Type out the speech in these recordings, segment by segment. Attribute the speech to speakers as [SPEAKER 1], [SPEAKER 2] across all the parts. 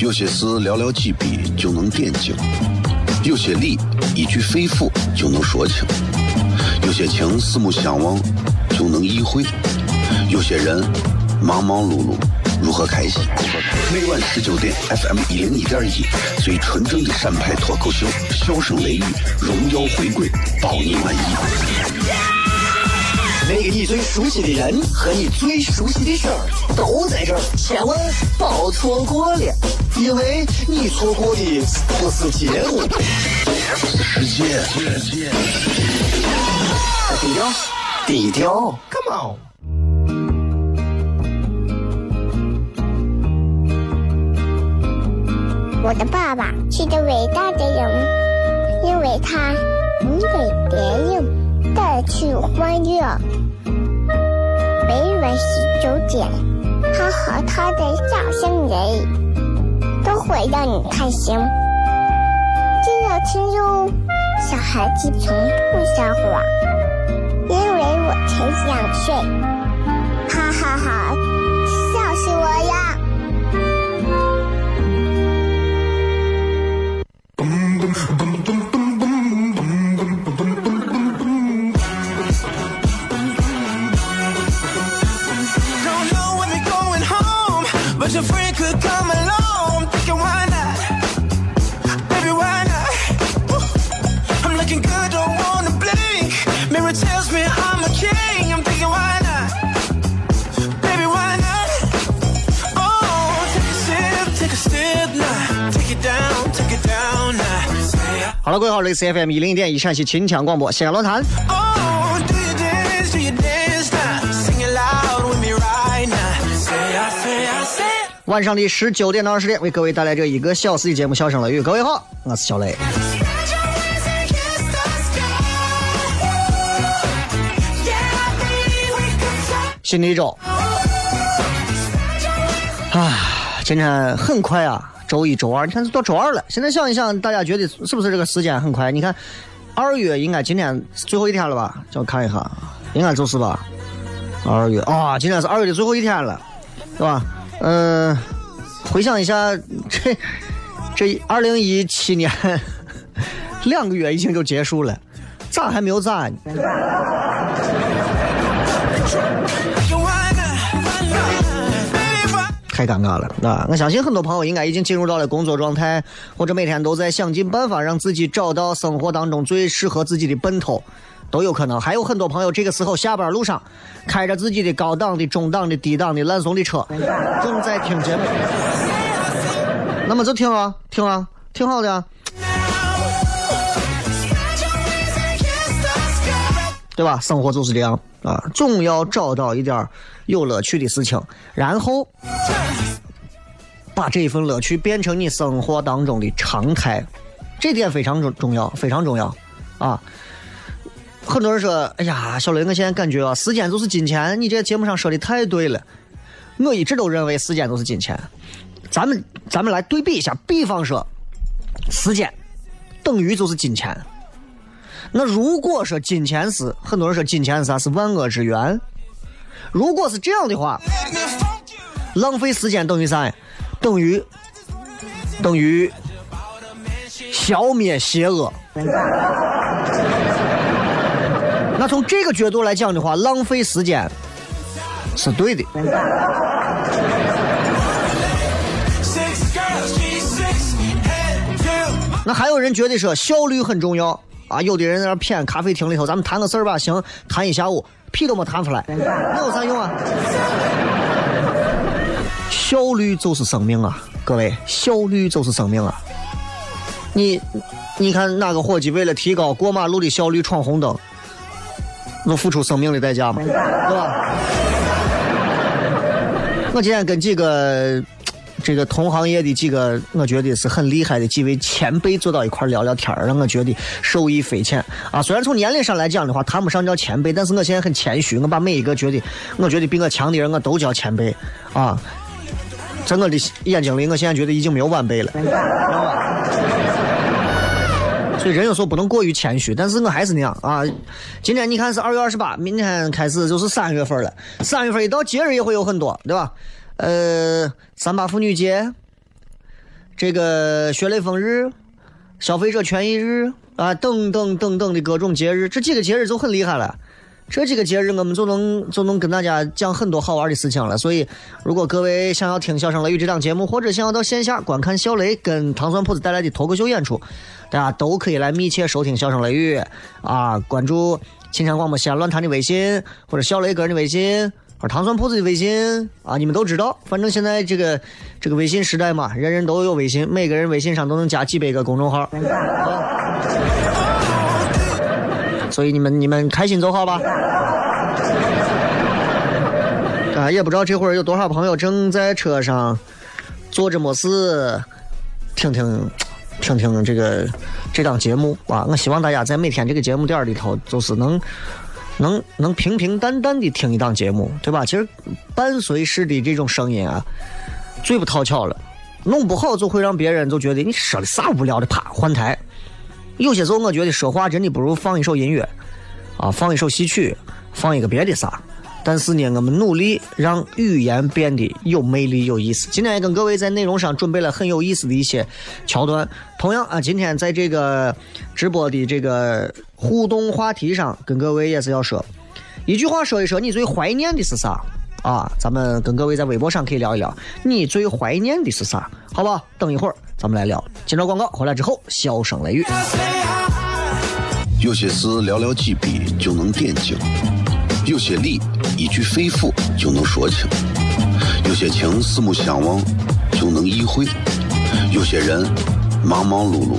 [SPEAKER 1] 有些事寥寥几笔就能点睛，有些理一句肺腑就能说清，有些情四目相望就能意会，有些人忙忙碌碌如何开心？每晚十九点，FM 一零一点一，最纯正的陕派脱口秀，笑声雷雨，荣耀回归，保你满意。
[SPEAKER 2] 那个你最熟悉的人和你最熟悉的事儿都在这儿，千万别错过了，因为你错过的不是节目，
[SPEAKER 1] 世界，世界。
[SPEAKER 2] 低调，低调，Come on。
[SPEAKER 3] 我的爸爸是个伟大的人，因为他能给别人带去欢乐。每晚十九点，他和他的笑声人，会让你开心。记得听哟，小孩子从不撒谎，因为我才想睡。哈哈哈，笑死我了
[SPEAKER 4] ！Your friend could come along. Thinking why not? Baby, why not? Woo. I'm looking good, don't wanna blink. Mirror tells me I'm a king. I'm thinking why not? Baby, why not? Oh, take a sip, take a sip now. Take it down, take it down now. Say,
[SPEAKER 5] 好了，各位好，这里是 FM 一零一点一陕西秦腔广播西安论坛
[SPEAKER 4] ，oh,
[SPEAKER 5] 晚上的十九点到二十点，为各位带来这一个小时的节目《笑声雷雨》。各位好，我是小雷。新的一周，啊，今天很快啊，周一、周二，你看到周二了。现在想一想，大家觉得是不是这个时间很快？你看，二月应该今天最后一天了吧？叫我看一下，应该就是吧。二月啊、今天是二月的最后一天了，对吧？嗯、回想一下，这这二零一七年两个月已经就结束了，咋还没有咋呢？太尴尬了啊！我相信很多朋友应该已经进入到了工作状态，或者每天都在想尽办法让自己找到生活当中最适合自己的奔头，都有可能。还有很多朋友这个时候下班路上，开着自己的高档的、中档的、低档的、烂怂的车，正在听节目。那么就听啊，听啊，挺好的啊，对吧？生活就是这样啊，总要找到一点有乐趣的事情，然后把这一份乐趣变成你生活当中的常态，这点非常重重要，非常重要啊！很多人说：“哎呀，小雷，我现在感觉啊，时间就是金钱。”你这节目上说的太对了，我一直都认为时间就是金钱。咱们咱们来对比一下，比方说，时间等于就是金钱。那如果说金钱是很多人说金钱是啥是万恶之源，如果是这样的话，浪费时间等于啥呀？等于等于消灭邪恶。那从这个角度来讲的话，浪费时间是对的。
[SPEAKER 4] six girls, G6, head to
[SPEAKER 5] 那还有人觉得说效率很重要啊，有的人在那骗咖啡厅里头，咱们谈个事儿吧，行，谈一下午，屁都没谈出来，那有啥用啊？效率就是生命啊，各位，效率就是生命啊。你，你看哪个伙计为了提高过马路的效率闯红灯，能付出生命的代价吗？对吧？我今天跟几个这个同行业的几个，我觉得是很厉害的几位前辈坐到一块聊聊天儿让我觉得受益匪浅啊。虽然从年龄上来讲的话，谈不上叫前辈，但是我现在很谦虚，我把每一个觉得我觉得比我强的人，我都叫前辈啊。在我的眼睛里，我现在觉得已经没有晚辈了，知道吧？所以人有时候不能过于谦虚，但是我还是那样啊。今天你看是二月二十八，明天开始就是三月份了。三月份一到，节日也会有很多，对吧？呃，三八妇女节，这个学雷锋日、消费者权益日啊等等等等的各种节日，这几个节日就很厉害了。这几个节日我们就能就能跟大家讲很多好玩的事情了。所以，如果各位想要听《笑声雷雨》这档节目，或者想要到线下观看小雷跟糖蒜铺子带来的脱口秀演出，大家都可以来密切收听《笑声雷雨》啊，关注秦腔广播西安论坛的微信，或者小雷个人的微信，或者糖蒜铺子的微信啊，你们都知道。反正现在这个这个微信时代嘛，人人都有微信，每个人微信上都能加几百个公众号。所以你们你们开心就好吧。啊，也不知道这会儿有多少朋友正在车上坐着没事，听听听听这个这档节目啊。我希望大家在每天这个节目点里头，就是能能能平平淡淡的听一档节目，对吧？其实伴随式的这种声音啊，最不讨巧了，弄不好就会让别人就觉得你说的啥无聊的，啪换台。有些时候我觉得说话真的不如放一首音乐，啊，放一首戏曲，放一个别的啥。但是呢，我们努力让语言变得有魅力、有意思。今天也跟各位在内容上准备了很有意思的一些桥段。同样啊，今天在这个直播的这个互动话题上，跟各位也是要说一句话，说一说你最怀念的是啥啊？咱们跟各位在微博上可以聊一聊，你最怀念的是啥？好吧，等一会儿咱们来聊。接着广告回来之后，笑声雷雨。
[SPEAKER 1] 有些事寥寥几笔就能点睛，有些理一句肺腑就能说清，有些情四目相望就能意会，有些人忙忙碌碌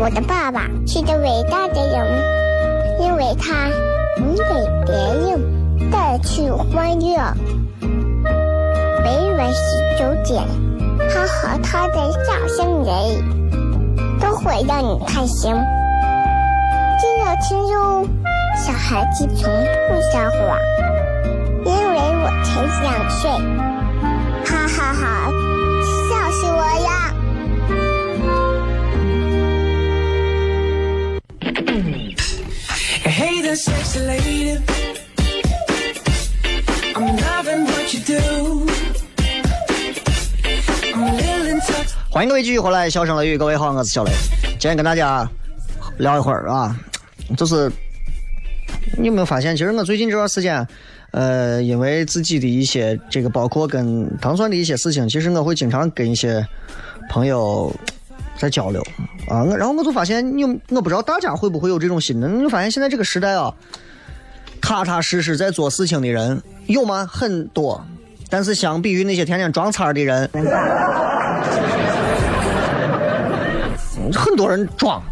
[SPEAKER 3] 我的爸爸是个伟大的人，因为他能给别人带去欢乐。每晚十九点，他和他的笑声人，都会让你开心。记得听哟，小孩子从不撒谎，因为我才两岁。
[SPEAKER 5] 欢迎各位继续回来，笑声雷雨，各位好，我是小雷。今天跟大家聊一会儿啊，就是你有没有发现，其实我最近这段时间，呃，因为自己的一些这个，包括跟糖蒜的一些事情，其实我会经常跟一些朋友在交流啊。然后我就发现，你我不知道大家会不会有这种心的，你就发现现在这个时代啊，踏踏实实在做事情的人有吗？很多。但是相比于那些天天装叉的人，很多人装，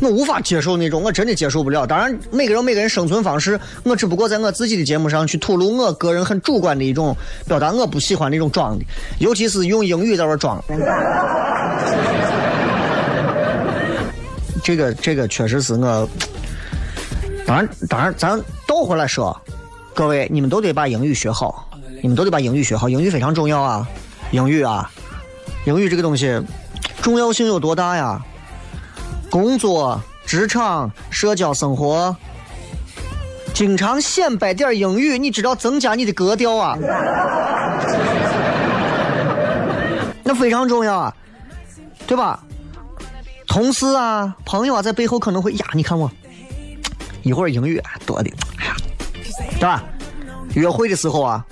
[SPEAKER 5] 我无法接受那种，我真的接受不了。当然，每个人每个人生存方式，我只不过在我自己的节目上去吐露我个人很主观的一种表达，我不喜欢那种装的，尤其是用英语在那装。这个这个确实是我，当然当然，咱倒回来说，各位你们都得把英语学好，你们都得把英语学好，英语非常重要啊，英语啊，英语这个东西重要性有多大呀？工作、职场、社交生活，经常显摆点英语，你知道增加你的格调啊，那非常重要啊，对吧？同事啊、朋友啊，在背后可能会呀，你看我一会儿英语多的，哎呀，对吧？约会的时候啊，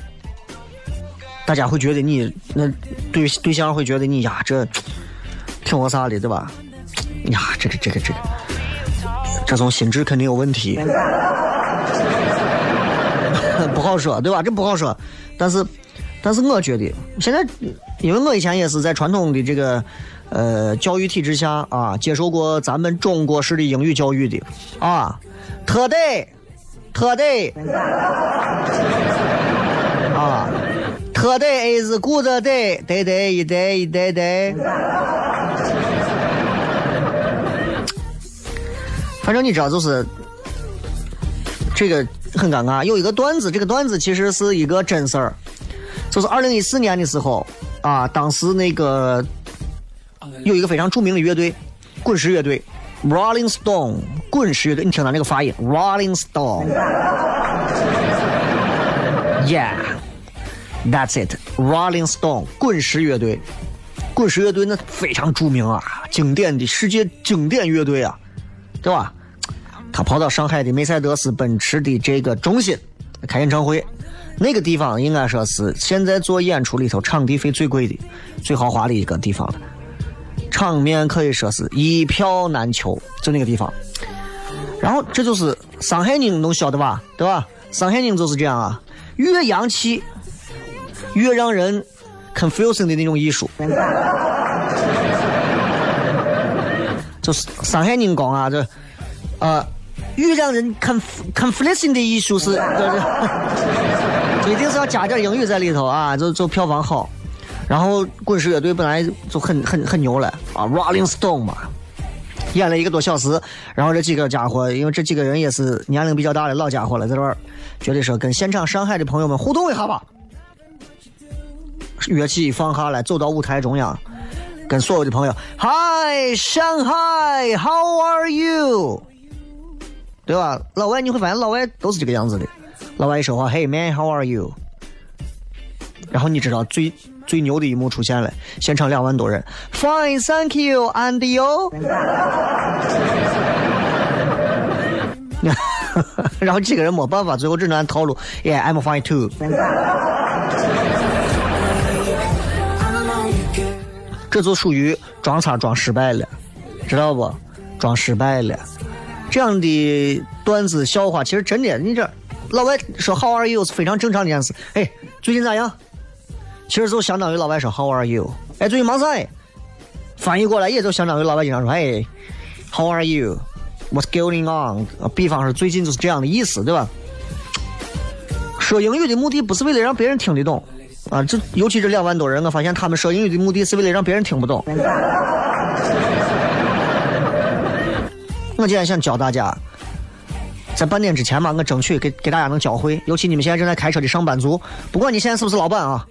[SPEAKER 5] 大家会觉得你那对对象会觉得你呀，这挺我啥的，对吧？呀，这个这个这个，这种心智肯定有问题，不好说，对吧？这不好说，但是，但是我觉得现在，因为我以前也是在传统的这个呃教育体制下啊，接受过咱们中国式的英语教育的啊，特得，特得，啊，Today is good day, day day 一 day 一 day day。反正你知道，就是这个很尴尬。有一个段子，这个段子其实是一个真事儿，就是二零一四年的时候啊，当时那个有一个非常著名的乐队，滚石乐队，Rolling Stone，滚石乐队，你听他那个发音，Rolling Stone，Yeah，That's it，Rolling Stone，滚石乐队，滚石乐队那非常著名啊，经典的世界经典乐队啊，对吧？他跑到上海的梅赛德斯奔驰的这个中心开演唱会，那个地方应该说是现在做演出里头场地费最贵的、最豪华的一个地方了，场面可以说是一票难求，就那个地方。然后这就是上海人能晓得吧？对吧？上海人就是这样啊，越洋气越让人 confusing 的那种艺术。就是上海人讲啊，这啊。越让人 conf confusing 的艺术是，就一定是要加点英语在里头啊，就就票房好。然后滚石乐队本来就很很很牛了啊，Rolling Stone 嘛，演了一个多小时。然后这几个家伙，因为这几个人也是年龄比较大的老家伙了，在这儿觉得说跟现场上海的朋友们互动一下吧。乐器放下来，走到舞台中央，跟所有的朋友，Hi Shanghai，How are you？对吧？老外你会发现，老外都是这个样子的。老外一说话，Hey man，How are you？然后你知道最最牛的一幕出现了，现场两万多人，Fine，Thank you，and you。然后几个人没办法，最后只能按套路，Yeah，I'm fine too。这就属于装叉装失败了，知道不？装失败了。这样的段子笑话，其实真的，你这老外说 How are you 是非常正常的一件事。哎，最近咋样？其实就相当于老外说 How are you？哎，最近忙啥？翻译过来也就相当于老外经常说哎，How are you？What's going on？比方说最近就是这样的意思，对吧？说英语的目的不是为了让别人听得懂啊，这尤其这两万多人，我发现他们说英语的目的是为了让别人听不懂。我今天想教大家，在半点之前嘛，我争取给给大家能教会。尤其你们现在正在开车的上班族，不管你现在是不是老板啊，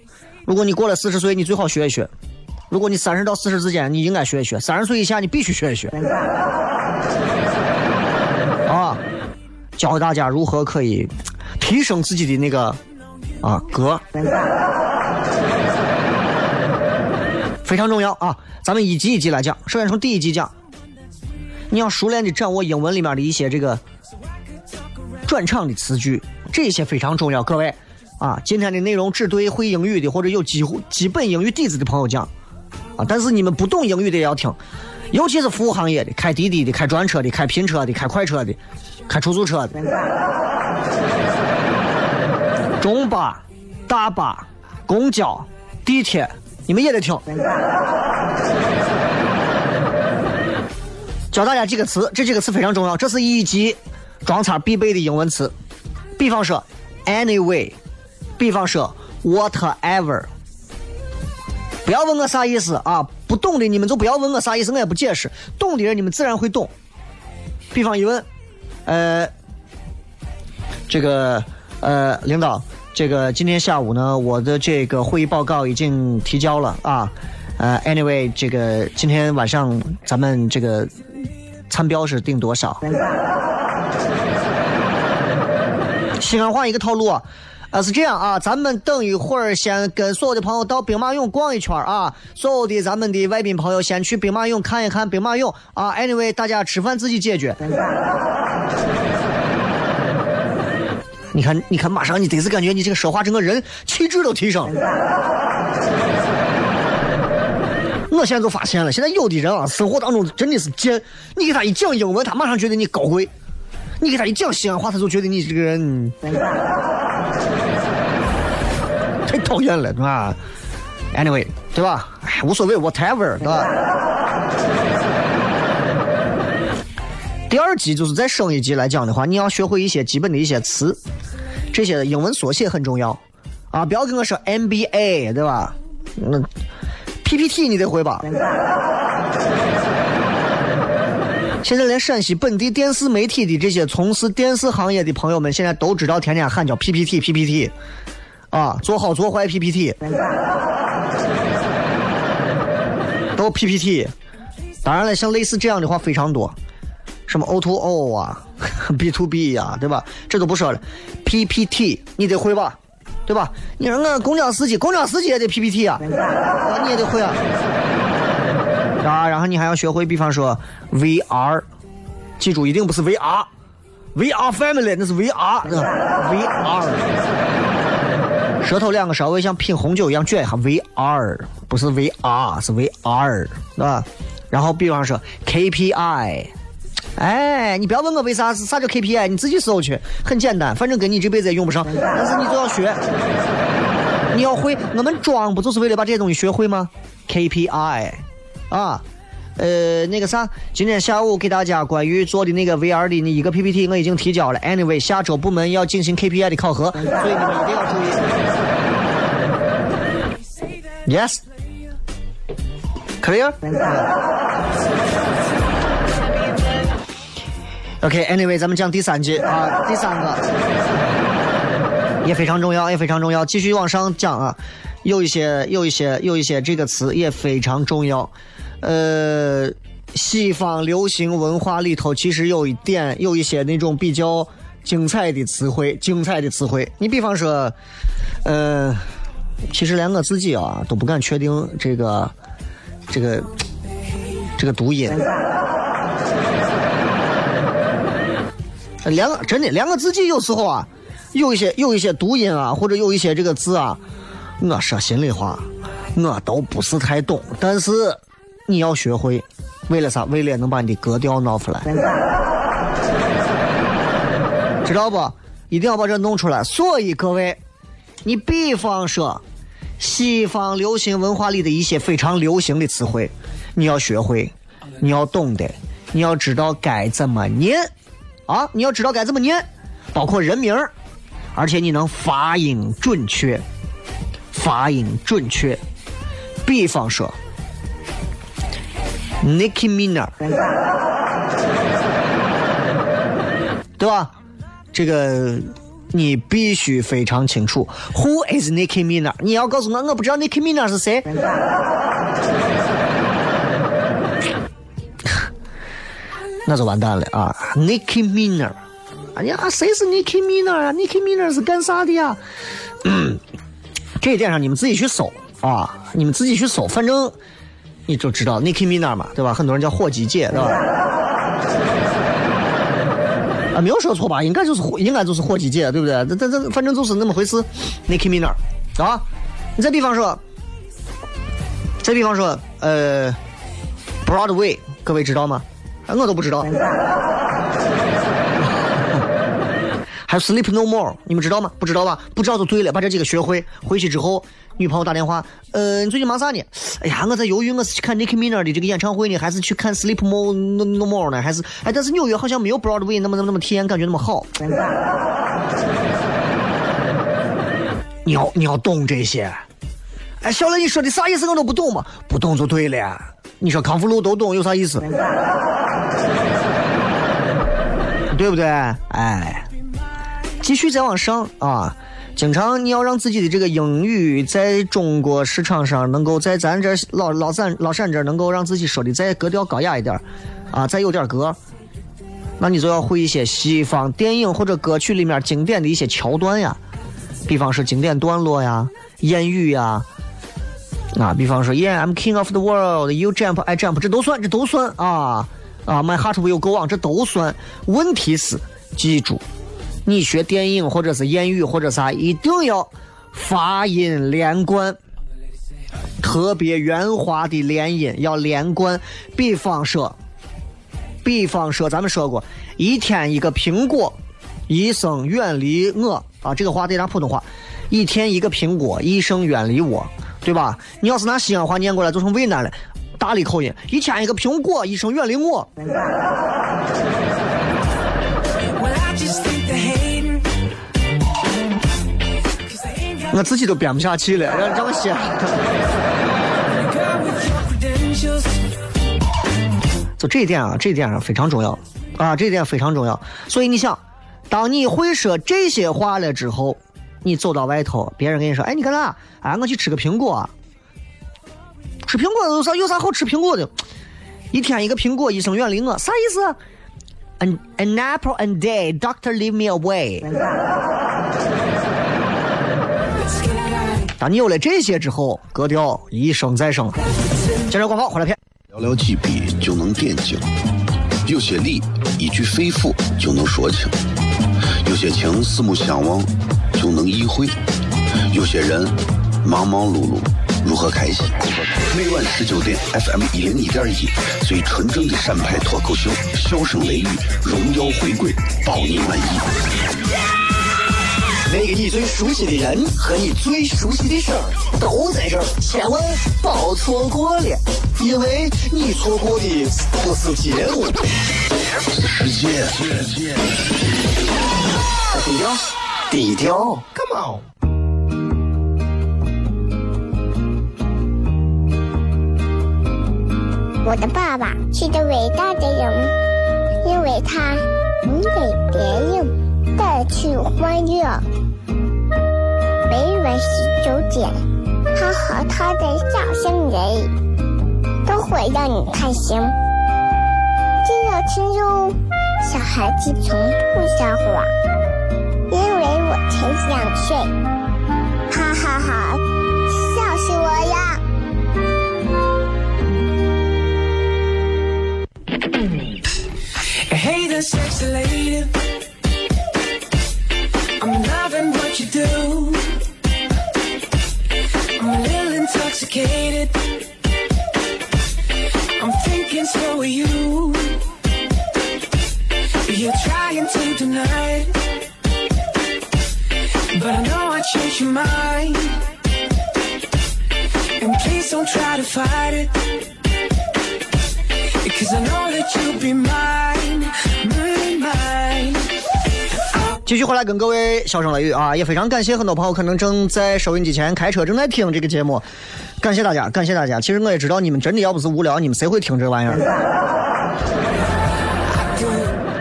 [SPEAKER 5] 如果你过了四十岁，你最好学一学；如果你三十到四十之间，你应该学一学；三十岁以下，你必须学一学。啊，教大家如何可以提升自己的那个啊格，非常重要啊！咱们一级一级来讲，首先从第一级讲。你要熟练的掌握英文里面的一些这个转场的词句，这些非常重要。各位啊，今天的内容只对会英语的或者有几乎基本英语底子的朋友讲啊。但是你们不懂英语的也要听，尤其是服务行业的，开滴滴的、开专车的、开拼车的、开快车的、开出租车的，中巴、大巴、公交、地铁，你们也得听。教大家几个词，这几个词非常重要，这是一级装叉必备的英文词。比方说，anyway，比方说，whatever。不要问我啥意思啊，不懂的你们就不要问我啥意思，我也不解释。懂的人你们自然会懂。比方一问，呃，这个呃，领导，这个今天下午呢，我的这个会议报告已经提交了啊。呃，anyway，这个今天晚上咱们这个。餐标是定多少？西安话一个套路，啊是这样啊，咱们等一会儿先跟所有的朋友到兵马俑逛一圈啊，所有的咱们的外宾朋友先去兵马俑看一看兵马俑啊。Anyway，大家吃饭自己解决。你看，你看，马上你得是感觉你这个说话整个人气质都提升了。我现在就发现了，现在有的人啊，生活当中真的是贱。你给他一讲英文，他马上觉得你高贵；你给他一讲西安话，他就觉得你这个人 太讨厌了，对吧？Anyway，对吧？哎，无所谓，whatever，对吧？第二集就是再升一级来讲的话，你要学会一些基本的一些词，这些英文缩写很重要啊，不要跟我说 MBA，对吧？那 PPT 你得会吧？现在连陕西本地电视媒体的这些从事电视行业的朋友们，现在都知道天天喊叫 PPT，PPT，啊，做好做坏 PPT，都 PPT。当然了，像类似这样的话非常多，什么 O to O 啊，B to B 呀、对吧？这都不说了，PPT 你得会吧？对吧？你说我公交司机，公交司机也得 PPT 啊，啊你也得会啊。啊，然后你还要学会，比方说 VR，记住一定不是 VR，VR family 那是 VR，VR，。舌头两个稍微像品红酒一样卷一下，VR 不是 VR 是 VR，对吧？然后比方说 KPI，哎，你不要问我为啥是啥叫 KPI，你自己搜去，很简单，反正跟你这辈子也用不上，但是你就要学，你要会。我们装不就是为了把这些东西学会吗？KPI。啊，呃，那个啥，今天下午给大家关于做的那个 VR 的那一个 PPT 我已经提交了。Anyway，下周部门要进行 KPI 的考核，所以你们一定要注意。Yes，clear。OK，Anyway，咱们讲第三节啊，第三个也非常重要，也非常重要，继续往上讲啊。有一些有一些有一些这个词也非常重要，呃，西方流行文化里头其实有一点有一些那种比较精彩的词汇，精彩的词汇。你比方说，呃，其实连我自己啊都不敢确定这个这个这个读音，连我真的连我自己有时候啊，有一些有一些读音啊，或者有一些这个字啊。我说心里话，我都不是太懂，但是你要学会，为了啥？为了能把你的格调闹出来，知道不？一定要把这弄出来。所以各位，你比方说西方流行文化里的一些非常流行的词汇，你要学会，你要懂得，你要知道该怎么念啊！你要知道该怎么念，包括人名而且你能发音准确。发音准确，比方说，Nicki Minaj，对吧？这个你必须非常清楚。Who is Nicki Minaj？你要告诉我，我不知道 Nicki Minaj 是谁。那就完蛋了啊！Nicki Minaj，哎呀，谁是 Nicki Minaj 啊？Nicki Minaj 是干啥的呀？嗯。这一点上你们自己去搜啊，你们自己去搜，反正你就知道 Nicki Minaj 嘛，对吧？很多人叫火鸡姐，对吧？啊，没有说错吧？应该就是应该就是火鸡姐，对不对？这这这，反正就是那么回事。Nicki Minaj 啊，你再比方说，再比方说，呃，Broadway，各位知道吗？我都不知道。还有 Sleep No More，你们知道吗？不知道吧？不知道就对了，把这几个学会。回去之后，女朋友打电话，呃，你最近忙啥呢？哎呀，我在犹豫，我是去看 Nicki Minaj 的这个演唱会呢，还是去看 Sleep No No More 呢？还是哎，但是纽约好像没有 Broadway 那么那么那么体验感觉那么好。你要你要懂这些。哎，小雷，你说的啥意思？我都不懂嘛，不懂就对了。你说康复路都懂有啥意思？对不对？哎。继续再往上啊！经常你要让自己的这个英语在中国市场上能够在咱这老老陕老陕这能够让自己说的再格调高雅一点啊，再有点格，那你就要会一些西方电影或者歌曲里面经典的一些桥段呀，比方说经典段落呀、谚语呀，啊，比方说 Yeah I'm King of the World, You Jump I Jump，这都算，这都算啊啊，My Heart Will Go On，这都算。问题是，记住。你学电影或者是谚语或者啥，一定要发音连贯，特别圆滑的连音要连贯。比方说，比方说，咱们说过，一天一个苹果，一生远离我啊！这个话得拿普通话，一天一个苹果，一生远离我，对吧？你要是拿西安话念过来，就成渭南了，大理口音，一天一个苹果，一生远离我。我自己都编不下去了，让让我写。就这一点啊，这一点非常重要啊，这一点非常重要。所以你想，当你会说这些话了之后，你走到外头，别人跟你说：“哎，你干啥？哎，我去吃个苹果。吃苹果有啥有啥好吃苹果的？一天一个苹果，医生远离我，啥意思？An an apple a day, doctor leave me away。当你有了这些之后，格调一升再升。接着广告，回来片。
[SPEAKER 1] 寥寥几笔就能点睛，有些理一句肺腑就能说清，有些情四目相望就能意会，有些人忙忙碌碌如何开心？每晚十九点，FM 一零一点一，最纯正的陕派脱口秀，笑声雷雨，荣耀回归，包你满意。
[SPEAKER 2] 那个你最熟悉的人和你最熟悉的事儿都在这儿，千万别错过了，因为你错过的不是节目。
[SPEAKER 1] 世界，
[SPEAKER 2] 低调，低调，Come on。
[SPEAKER 3] 我的爸爸是个伟大的人，因为他能给别人带去欢乐。每晚十九点，他和他的笑声人，都会让你开心。只要听入小孩子从不撒谎，因为我才两岁。哈哈哈笑死我了
[SPEAKER 4] ！Hey the sexy lady. You do. I'm a little intoxicated. I'm thinking so are you. You're trying to deny it. But I know I changed your mind. And please don't try to fight it. Because I know that you'll be mine.
[SPEAKER 5] 继续回来跟各位笑声雷雨啊，也非常感谢很多朋友可能正在收音机前开车正在听这个节目，感谢大家，感谢大家。其实我也知道你们真的要不是无聊，你们谁会听这玩意儿？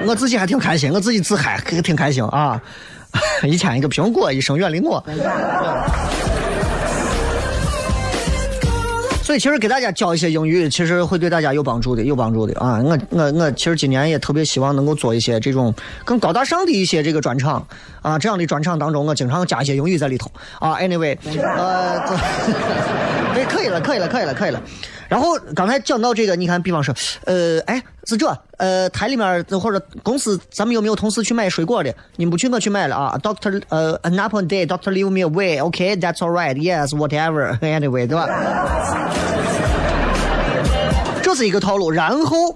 [SPEAKER 5] 我自己还挺开心，我自己自嗨，挺开心啊！一天一个苹果，一生远离我。所以其实给大家教一些英语，其实会对大家有帮助的，有帮助的啊！我我我其实今年也特别希望能够做一些这种更高大上的一些这个专场啊，这样的专场当中，我经常加一些英语在里头啊。Anyway，呃，对，可以了，可以了，可以了，可以了。然后刚才讲到这个，你看，比方说，呃，哎，是这，呃，台里面或者公司，咱们有没有同事去买水果的？你们不去，我去买了啊。Doctor，呃，an apple a day, doctor leave me away. OK, that's all right. Yes, whatever. Anyway，对吧？这是一个套路，然后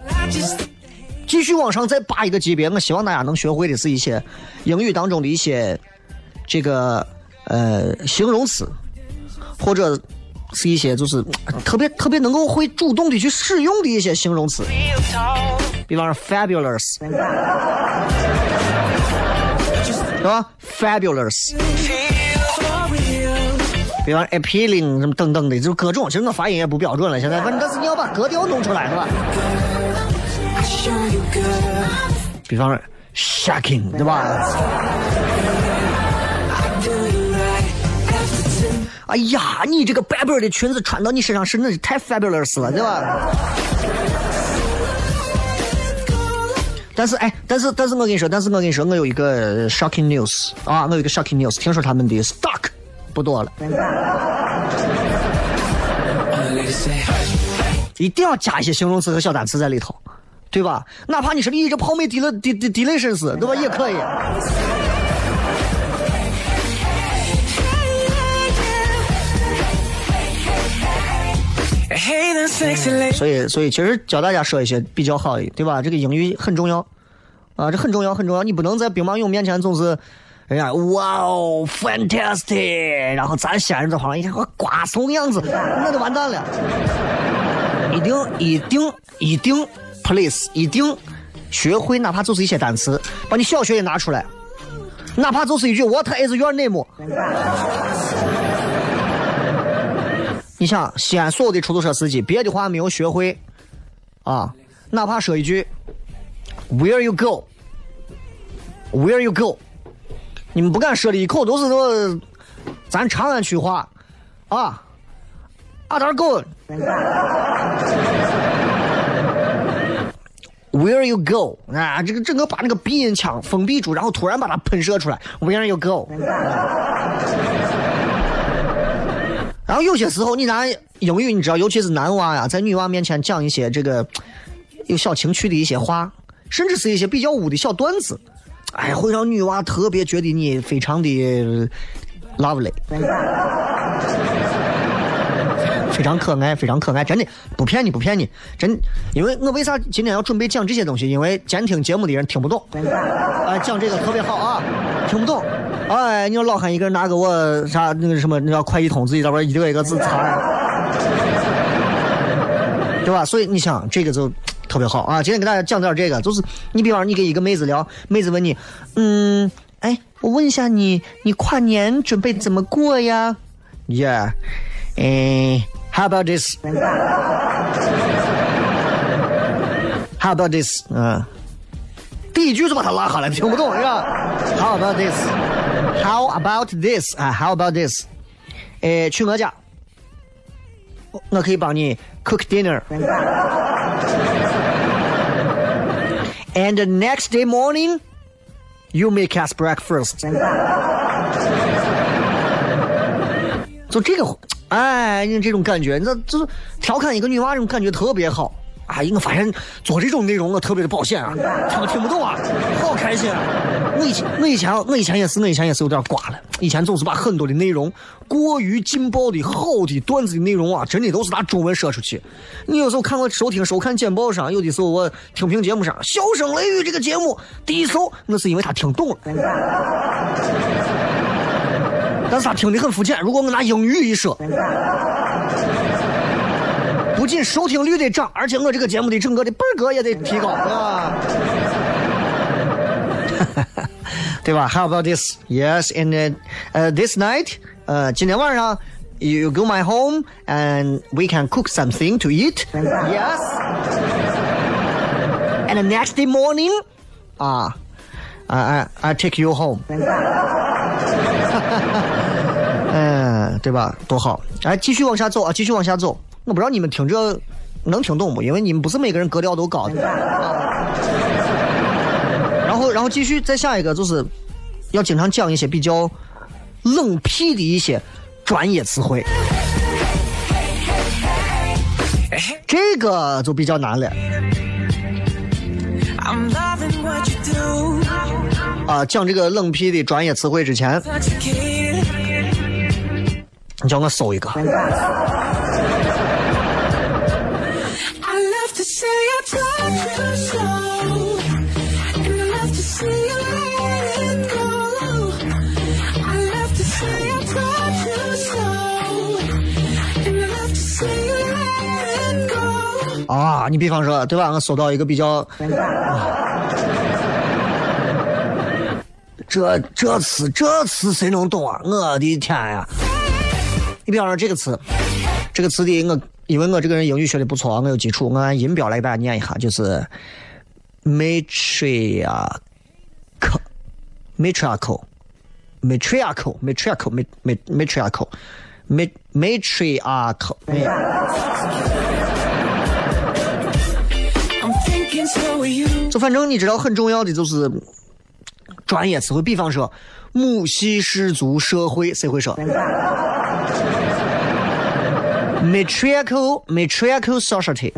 [SPEAKER 5] 继续往上再拔一个级别。我希望大家能学会的是一些英语当中的一些这个呃形容词，或者是一些就是特别特别能够会主动的去使用的一些形容词，比方说 fabulous，对吧？fabulous，比方 appealing 什么等等的，就各种。其实我发音也不标准了，现在反正但是你要把格调弄出来，是吧？比方说 shocking，对吧？哎呀，你这个白白的裙子穿到你身上是那是太 fabulous 了，对吧？但是哎，但是但是我跟你说，但是我跟你说，我有一个 shocking news 啊，我有一个 shocking news，听说他们的 stock 不多了一定要加一些形容词和小单词在里头，对吧？哪怕你是你这泡妹迪了迪迪迪雷绅士，对吧？也可以。所以，所以其实教大家说一些比较好的，对吧？这个英语很重要啊，这很重要，很重要。你不能在兵马俑面前总是，哎呀，哇哦，fantastic，然后咱西安人在旁边一看，我瓜怂样子，那就完蛋了。一定，一定，一定，please，一定学会，哪怕就是一些单词，把你小学也拿出来，哪怕就是一句 What is your name？你想，西安所有的出租车司机，别的话没有学会，啊，哪怕说一句 “Where you go”，Where you go，你们不敢说的一口都是那咱长安区话，啊，阿达 go。Where you go？啊，这个整个把那个鼻音腔封闭住，然后突然把它喷射出来。Where you go？然后有些时候你拿英语，你知道，尤其是男娃呀，在女娃面前讲一些这个有小情趣的一些话，甚至是一些比较污的小段子，哎，会让女娃特别觉得你非常的 lovely。非常可爱，非常可爱，真的不骗你，不骗你，真。因为我为啥今天要准备讲这些东西？因为监听节目的人听不懂，哎，讲这个特别好啊，听不懂，哎，你说老汉一个人拿个我啥那个什么，那叫快一通，自己在边一个一个字查，对吧？所以你想这个就特别好啊。今天给大家讲点这个，就是你比方说你跟一个妹子聊，妹子问你，嗯，哎，我问一下你，你跨年准备怎么过呀？Yeah，哎。How about this? How about this? 嗯，第一句就把他拉下来，听不懂是吧？How about this? How about this? 啊，How about this? 诶，去我家，我可以帮你 cook dinner. And the next day morning, you make us breakfast. 就这个。 哎，你这种感觉，你这就是调侃一个女娃，这种感觉特别好。哎，我发现做这种内容我特别的保险啊，听听不懂啊，好开心啊！我以前我以前我以前也是我以前也是有点瓜了，以前总是把很多的内容过于劲爆的好的段子的内容啊，真的都是拿中文说出去。你有时候看我收听收看简报上，有的时候我听评节目上，笑声雷雨这个节目第一首，那是因为他听懂了。但是他听的很肤浅。如果我拿英语一说，不仅收听率得涨，而且我这个节目的整个的倍儿格也得提高，对吧？对吧？How about this? Yes, and uh, this night, 呃，今天晚上，you go my home and we can cook something to eat. Yes. And the next day morning, 啊，I I I take you home. 对吧？多好！哎，继续往下走啊，继续往下走。我不知道你们听这能听懂不？因为你们不是每个人格调都高的。然后，然后继续再下一个，就是要经常讲一些比较冷僻的一些专业词汇。这个就比较难了。啊，讲这个冷僻的专业词汇之前。你叫我搜一个。啊，你比方说，对吧？我搜到一个比较，这这词这词谁能懂啊？我的天呀！你比方说这个词，这个词的我，因为我这个人英语学的不错，我有基础，我按音标来给大家念一下，就是 matriarchal，matriarchal，matriarchal，matriarchal，matriarchal，matriarchal。就反正你知道很重要的就是专业词汇，比方说母系氏族社会，谁会说 Matrical, matrical society，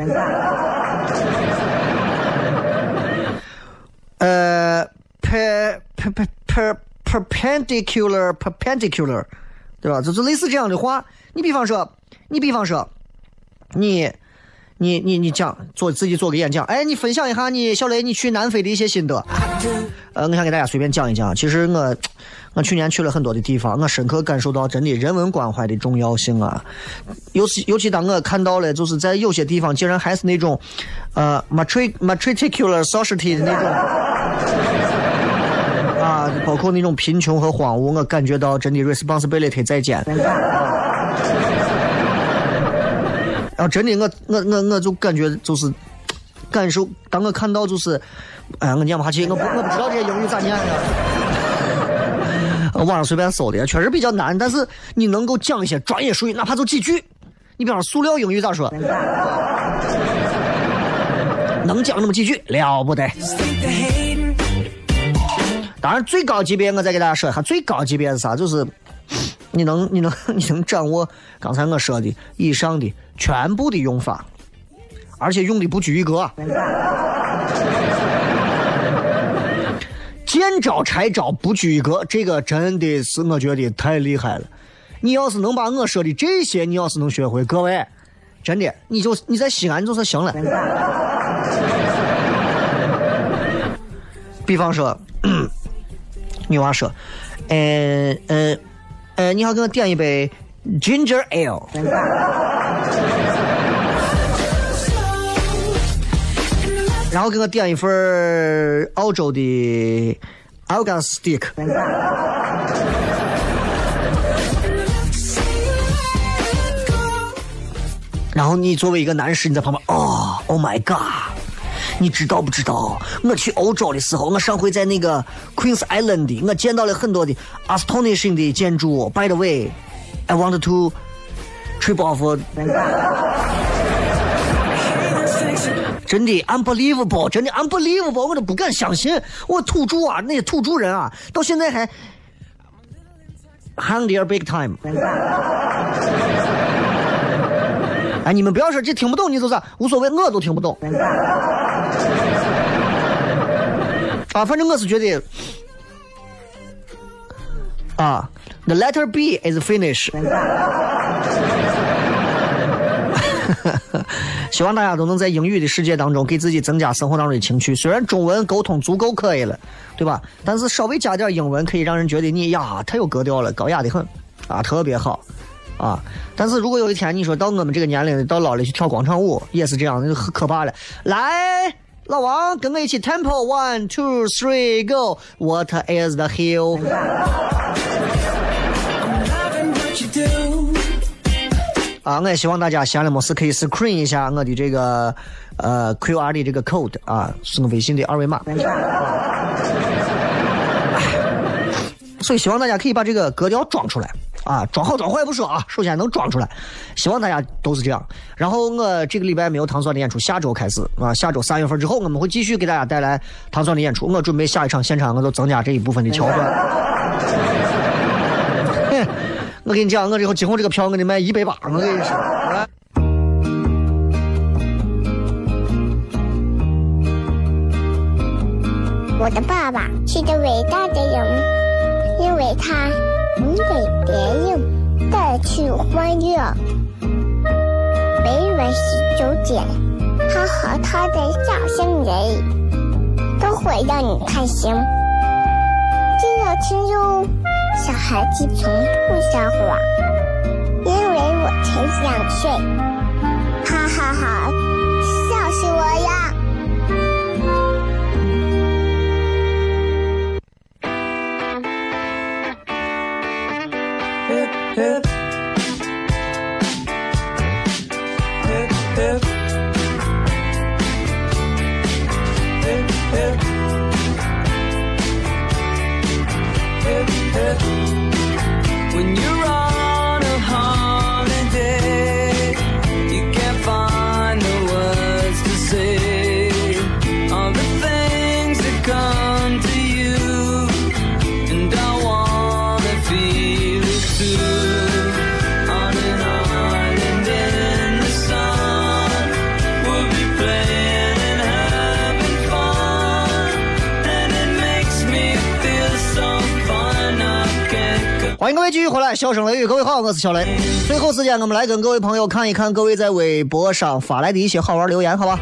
[SPEAKER 5] 呃，per per per per perpendicular perpendicular，对吧？就是类似这样的话。你比方说，你比方说，你你你你讲做自己做个演讲，哎，你分享一下你小雷你去南非的一些心得。呃，我想给大家随便讲一讲。其实我我去年去了很多的地方，我深刻感受到真的人文关怀的重要性啊。尤其尤其当我看到了，就是在有些地方竟然还是那种呃 matric matricular society 的那种啊，包括那种贫穷和荒芜，我感觉到真的 responsibility 在肩。然后真的，我我我我就感觉就是感受，当我看到就是，哎呀，我念不下去，我不我不知道这些英语咋念呀。网上随便搜的，确实比较难，但是你能够讲一些专业术语，哪怕就几句。你比方说塑料英语咋说？能讲那么几句，了不得。当然，最高级别我再给大家说一下，最高级别是啥？就是你能你能 你能掌握刚才我说的以上的全部的用法，而且用的不拘一格。见招拆招，不拘一格，这个真的是我觉得太厉害了。你要是能把我说的这些，你要是能学会，各位，真的，你就你在西安就是行了。比方说，女娃说，呃呃呃，你好，给我点一杯 ginger ale。然后给我点一份澳洲的 Alga Stick。然后你作为一个男士，你在旁边，哦，Oh my God！你知道不知道？我去欧洲的时候，我上回在那个 Queen's Island，的我见到了很多的 astonishing 的建筑。By the way，I want to trip off。真的 unbelievable，真的 unbelievable，我都不敢相信。我土著啊，那些土著人啊，到现在还 hang their big time。哎，你们不要说这听不懂，你就是无所谓，我都听不懂。啊，反正我是觉得，啊，the letter B is finish。希望大家都能在英语的世界当中给自己增加生活当中的情趣。虽然中文沟通足够可以了，对吧？但是稍微加点英文，可以让人觉得你呀太有格调了，高雅的很，啊，特别好。啊！但是如果有一天你说到我们这个年龄，到老了去跳广场舞，也是这样的，很可怕了。来，老王跟我一起 tempo one two three go。What is the hill？啊，我也希望大家闲了没事可以 screen 一下我的这个呃 QR 的这个 code 啊，是我微信的二维码。所以希望大家可以把这个格调装出来啊，装好装坏不说啊，首先能装出来。希望大家都是这样。然后我这个礼拜没有糖酸的演出，下周开始啊，下周三月份之后我们会继续给大家带来糖酸的演出。我准备下一场现场我就增加这一部分的桥段。我跟你讲，我以后今后这个票我得卖一百八，我跟你说。
[SPEAKER 3] 我的爸爸是个伟大的人，因为他能给别人带去欢乐。每晚十九点，他和他的笑声人，都会让你开心。记得听哟，小孩子从不撒谎，因为我才两岁。哈哈哈，笑死我呀！
[SPEAKER 5] 各位继续回来，笑声雷雨，各位好，我是小雷。最后时间，我们来跟各位朋友看一看各位在微博上发来的一些好玩留言，好吧？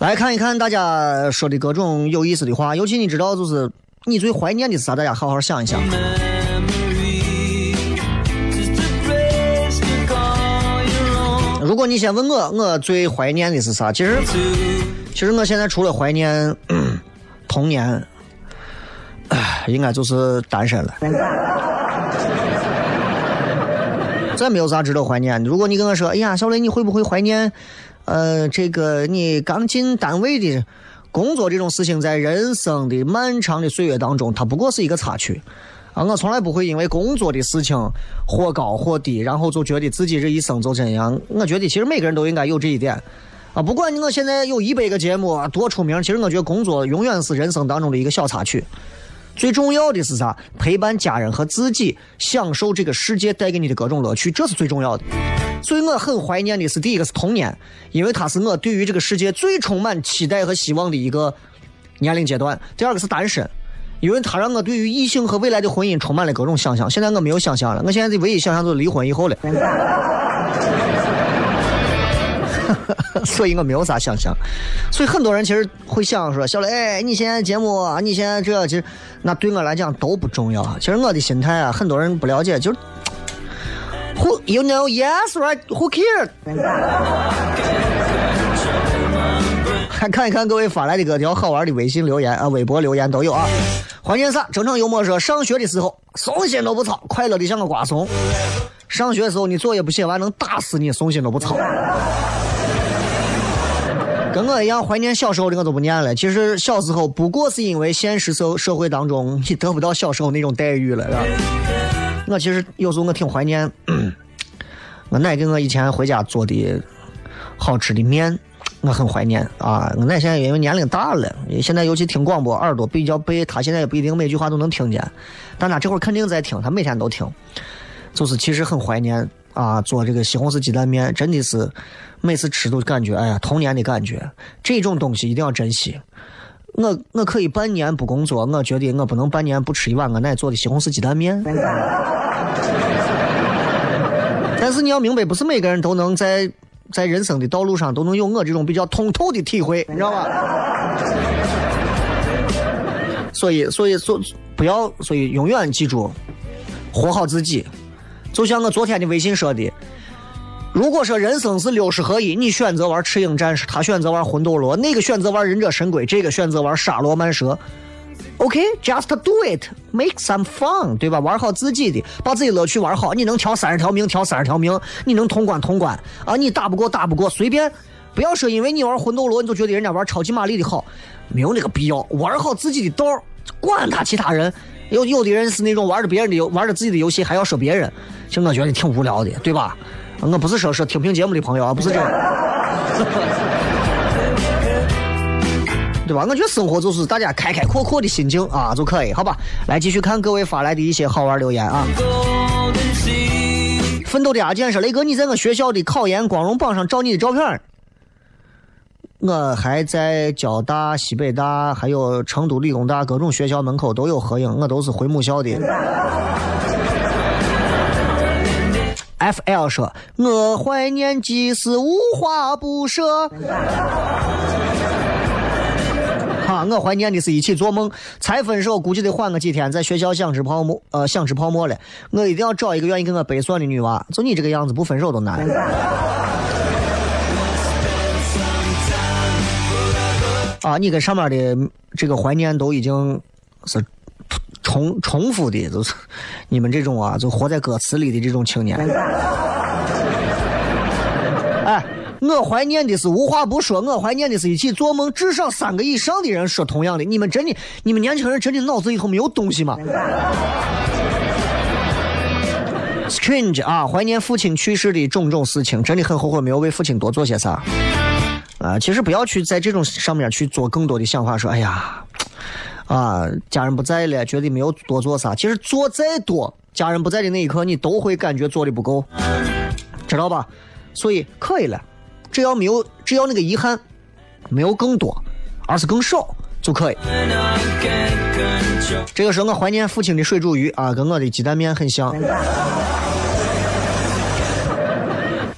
[SPEAKER 5] 来看一看大家说的各种有意思的话，尤其你知道，就是你最怀念的是啥？大家好好想一想。如果你先问我，我最怀念的是啥？其实，其实我现在除了怀念童年，唉，应该就是单身了。真没有啥值得怀念的。如果你跟我说，哎呀，小雷，你会不会怀念？呃，这个你刚进单位的工作这种事情，在人生的漫长的岁月当中，它不过是一个插曲。啊，我从来不会因为工作的事情或高或低，然后就觉得自己这一生就这样。我觉得其实每个人都应该有这一点。啊，不管你我现在有一百个节目多出名，其实我觉得工作永远是人生当中的一个小插曲。最重要的是啥？陪伴家人和自己，享受这个世界带给你的各种乐趣，这是最重要的。所以我很怀念的是第一个是童年，因为它是我对于这个世界最充满期待和希望的一个年龄阶段。第二个是单身，因为它让我对于异性和未来的婚姻充满了各种想象。现在我没有想象了，我现在的唯一想象就是离婚以后了。所以我没有啥想象，所以很多人其实会想说：“小雷，哎，你现在节目，你现在这其实那对我来讲都不重要。其实我的心态啊，很多人不了解，就是 Who you know? Yes, right? Who cares？还看一看各位发来的各条好玩的微信留言啊、微博留言都有啊。怀念啥？正常幽默说：上学的时候松心都不操，快乐的像个瓜怂。上学的时候你作业不写完能打死你，松心都不操。跟我一样怀念小时候的我都不念了。其实小时候不过是因为现实社社会当中 你得不到小时候那种待遇了，我其实有时候我挺怀念我奶给我以前回家做的好吃的面，我很怀念啊。我奶现在因为年龄大了，现在尤其听广播耳朵比较背，她现在也不一定每句话都能听见，但她这会儿肯定在听，她每天都听。就是其实很怀念啊，做这个西红柿鸡蛋面，真的是每次吃都感觉哎呀童年的感觉。这种东西一定要珍惜。我我可以半年不工作，我觉得我不能半年不吃一碗我奶做的西红柿鸡蛋面。但是你要明白，不是每个人都能在在人生的道路上都能有我这种比较通透的体会，你知道吧？所以，所以，所不要，所以永远记住，活好自己。就像我昨天的微信说的，如果说人生是六十合一，你选择玩赤影战士，他选择玩魂斗罗，那个选择玩忍者神龟，这个选择玩沙罗曼蛇。OK，just do it，make some fun，对吧？玩好自己的，把自己乐趣玩好。你能挑三十条命，挑三十条命；你能通关，通关。啊，你打不过，打不过，随便。不要说因为你玩魂斗罗，你就觉得人家玩超级玛丽的好，没有那个必要。玩好自己的道，管他其他人。有有的人是那种玩着别人的游，玩着自己的游戏还要说别人，其实我觉得挺无聊的，对吧？我不是说说听评节目的朋友啊，不是这样，对吧？我觉得生活就是大家开开阔阔的心境啊就可以，好吧？来继续看各位发来的一些好玩留言啊。奋斗的阿健说：“雷哥，你在我学校的考研光荣榜上照你的照片。”我还在交大、西北大，还有成都理工大各种学校门口都有合影，我都是回母校的。F L 说：“我怀念即是无话不说。”哈，我怀念的是一起做梦，才分手，估计得缓个几天，在学校想吃泡沫，呃，想吃泡沫了。我一定要找一个愿意跟我背酸的女娃，就你这个样子，不分手都难。啊，你跟上面的这个怀念都已经是重重复的，就 是你们这种啊，就活在歌词里的这种青年。哎，我怀念的是无话不说，我怀念的是一起做梦，至少三个以上的人说同样的。你们真的，你们年轻人真的脑子里头没有东西吗？Strange 啊，怀念父亲去世的种种事情，真的很后悔没有为父亲多做些啥。啊，其实不要去在这种上面去做更多的想法，说哎呀，啊，家人不在了，觉得没有多做啥。其实做再多，家人不在的那一刻，你都会感觉做的不够，知道吧？所以可以了，只要没有，只要那个遗憾没有更多，而是更少就可以。这个时候我怀念父亲的水煮鱼啊，跟我的鸡蛋面很像。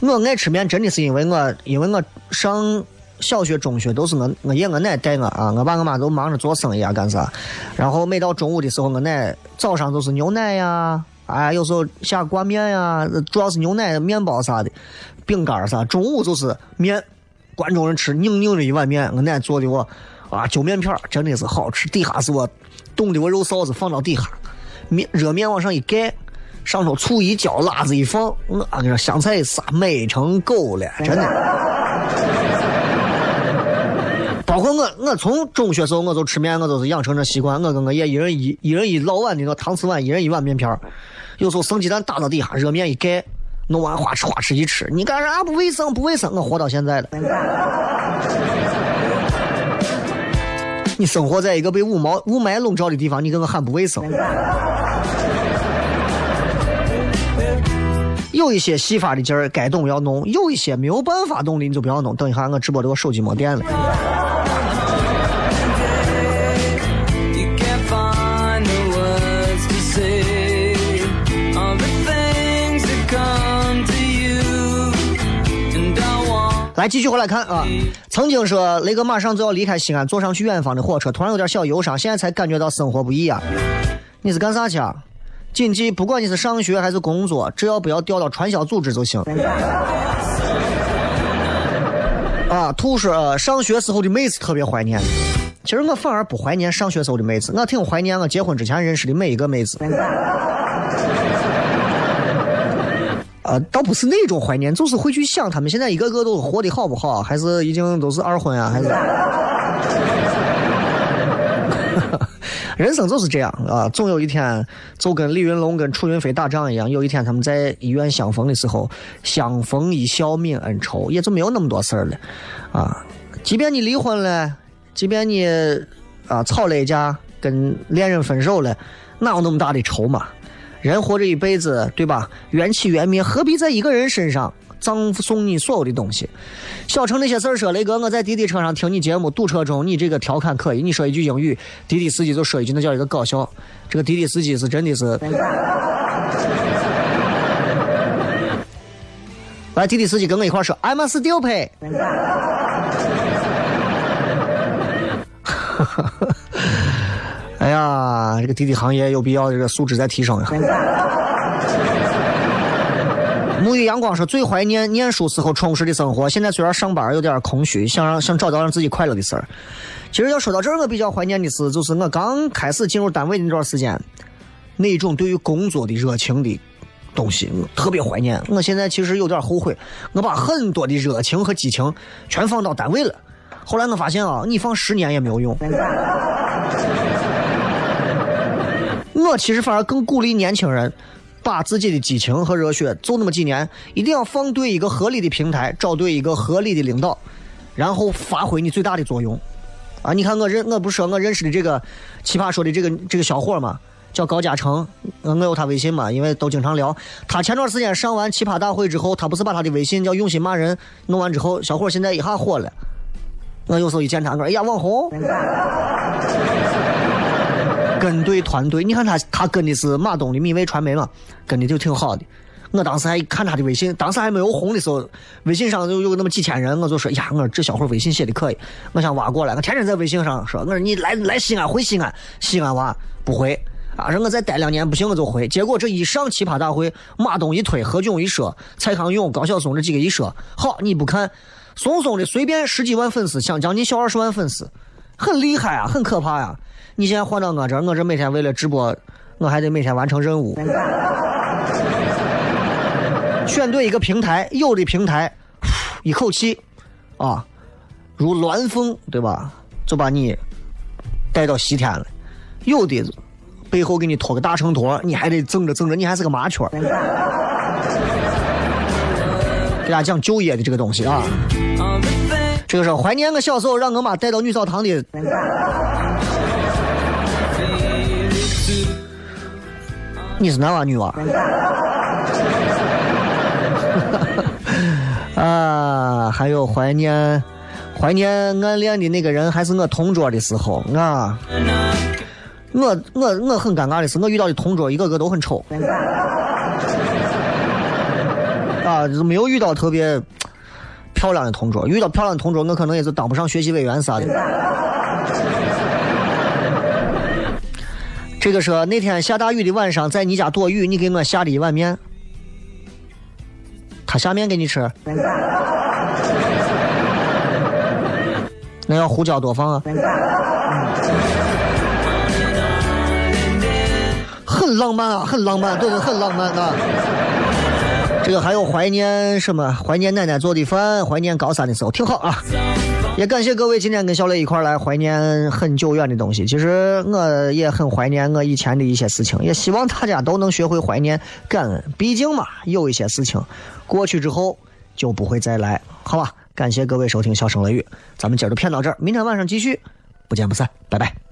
[SPEAKER 5] 我爱吃面，真的是因为我，因为我上小学、中学都是我我爷我奶带我啊，我爸我妈都忙着做生意啊，干啥？然后每到中午的时候，我奶早上都是牛奶呀，哎，有时候下挂面呀，主要是牛奶、面包啥的，饼干啥。中午就是面，关中人吃拧拧的一碗面，我奶做的我啊，揪面片真的是好吃。底下是我冻的我肉臊子放到底下，面热面往上一盖。上头醋一浇，辣子一放，我跟你说香菜一撒，美成狗了，真的。包括我，我从中学时候我就吃面，我都是养成这习惯。我跟我爷一人一一人一老碗的那搪瓷碗，一人一碗面片儿有时候生鸡蛋打到底下，热面一盖，弄完花吃花吃一吃。你干啥不卫生？不卫生！我活到现在了。你生活在一个被雾霾雾霾笼罩的地方，你跟我喊不卫生？有一些细法的劲儿，该懂要弄；有一些没有办法懂的，你就不要弄。等一下，我直播的我手机没电了。来，继续回来看啊。曾经说雷哥马上就要离开西安，坐上去远方的火车，突然有点小忧伤，现在才感觉到生活不易啊。你是干啥去啊？谨记，不管你是上学还是工作，只要不要掉到传销组织就行。啊，兔说、呃上学时候的妹子特别怀念。其实我反而不怀念上学时候的妹子，我挺怀念我结婚之前认识的每一个妹子。呃，倒不是那种怀念，就是会去想他们现在一个个都活得好不好，还是已经都是二婚啊，还是？人生就是这样啊，总有一天就跟李云龙跟楚云飞打仗一样，有一天他们在医院相逢的时候，相逢一笑泯恩仇，也就没有那么多事儿了啊。即便你离婚了，即便你啊吵了一架，跟恋人分手了，哪有那么大的仇嘛？人活着一辈子，对吧？缘起缘灭，何必在一个人身上葬送你所有的东西？小程那些事儿说，雷哥，我在滴滴车上听你节目，堵车中你这个调侃可以，你说一句英语，滴滴司机就说一句，那叫一个搞笑。这个滴滴司机是真的是，来，滴滴司机跟我一块说，I'm a still pay。哎呀，这个滴滴行业有必要这个素质再提升一下。沐浴阳光说最怀念念书时候充实的生活，现在虽然上班有点空虚，想让想找到让自己快乐的事儿。其实要说到这儿，我比较怀念的是，就是我刚开始进入单位的那段时间，那种对于工作的热情的东西，我特别怀念。我现在其实有点后悔，我把很多的热情和激情全放到单位了。后来我发现啊，你放十年也没有用。我其实反而更鼓励年轻人，把自己的激情和热血，就那么几年，一定要放对一个合理的平台，找对一个合理的领导，然后发挥你最大的作用。啊，你看我认我不是说我认识的这个奇葩说的这个这个小伙嘛，叫高嘉诚，我有他微信嘛，因为都经常聊。他前段时间上完奇葩大会之后，他不是把他的微信叫用心骂人弄完之后，小伙现在一下火了。我有时候一见他，我说哎呀网红。跟对团队，你看他他跟的是马东的米味传媒嘛，跟的就挺好的。我当时还看他的微信，当时还没有红的时候，微信上就有那么几千人，我就说呀，我说这小伙微信写的可以，我想挖过来。我天天在微信上说，我说你来来西安回西安，西安娃不回啊，让我再待两年不行我就回。结果这一上奇葩大会，马东一推，何炅一说，蔡康永、高晓松这几个一说，好你不看，松松的随便十几万粉丝，想将近小二十万粉丝，很厉害啊，很可怕呀、你现在换到我这儿，我这每天为了直播，我还得每天完成任务。选对一个平台，有的平台一口气啊，如鸾凤，对吧？就把你带到西天了。有的背后给你拖个大秤砣，你还得挣着挣着，你还是个麻雀。给大家讲就业的这个东西啊这个是怀念我小时候让我妈带到女澡堂的。你是男娃女娃？啊，还有怀念怀念暗恋的那个人还是我同桌的时候啊。我我我很尴尬的是，我遇到的同桌一个个都很丑。啊，就没有遇到特别漂亮的同桌，遇到漂亮的同桌，我可能也是当不上学习委员啥的。这个说那天下大雨的晚上，在你家躲雨，你给我下了一碗面，他下面给你吃，那要胡椒多放啊。很
[SPEAKER 6] 浪漫啊，很浪漫，对对？很浪漫啊。这个还有怀念什么？怀念奶奶做的饭，怀念高三的时候，挺好啊。也感谢各位今天跟小雷一块来怀念很久远的东西。其实我也很怀念我以前的一些事情，也希望大家都能学会怀念、感恩。毕竟嘛，有一些事情过去之后就不会再来，好吧？感谢各位收听《笑声雷雨》，咱们今儿就骗到这儿，明天晚上继续，不见不散，拜拜。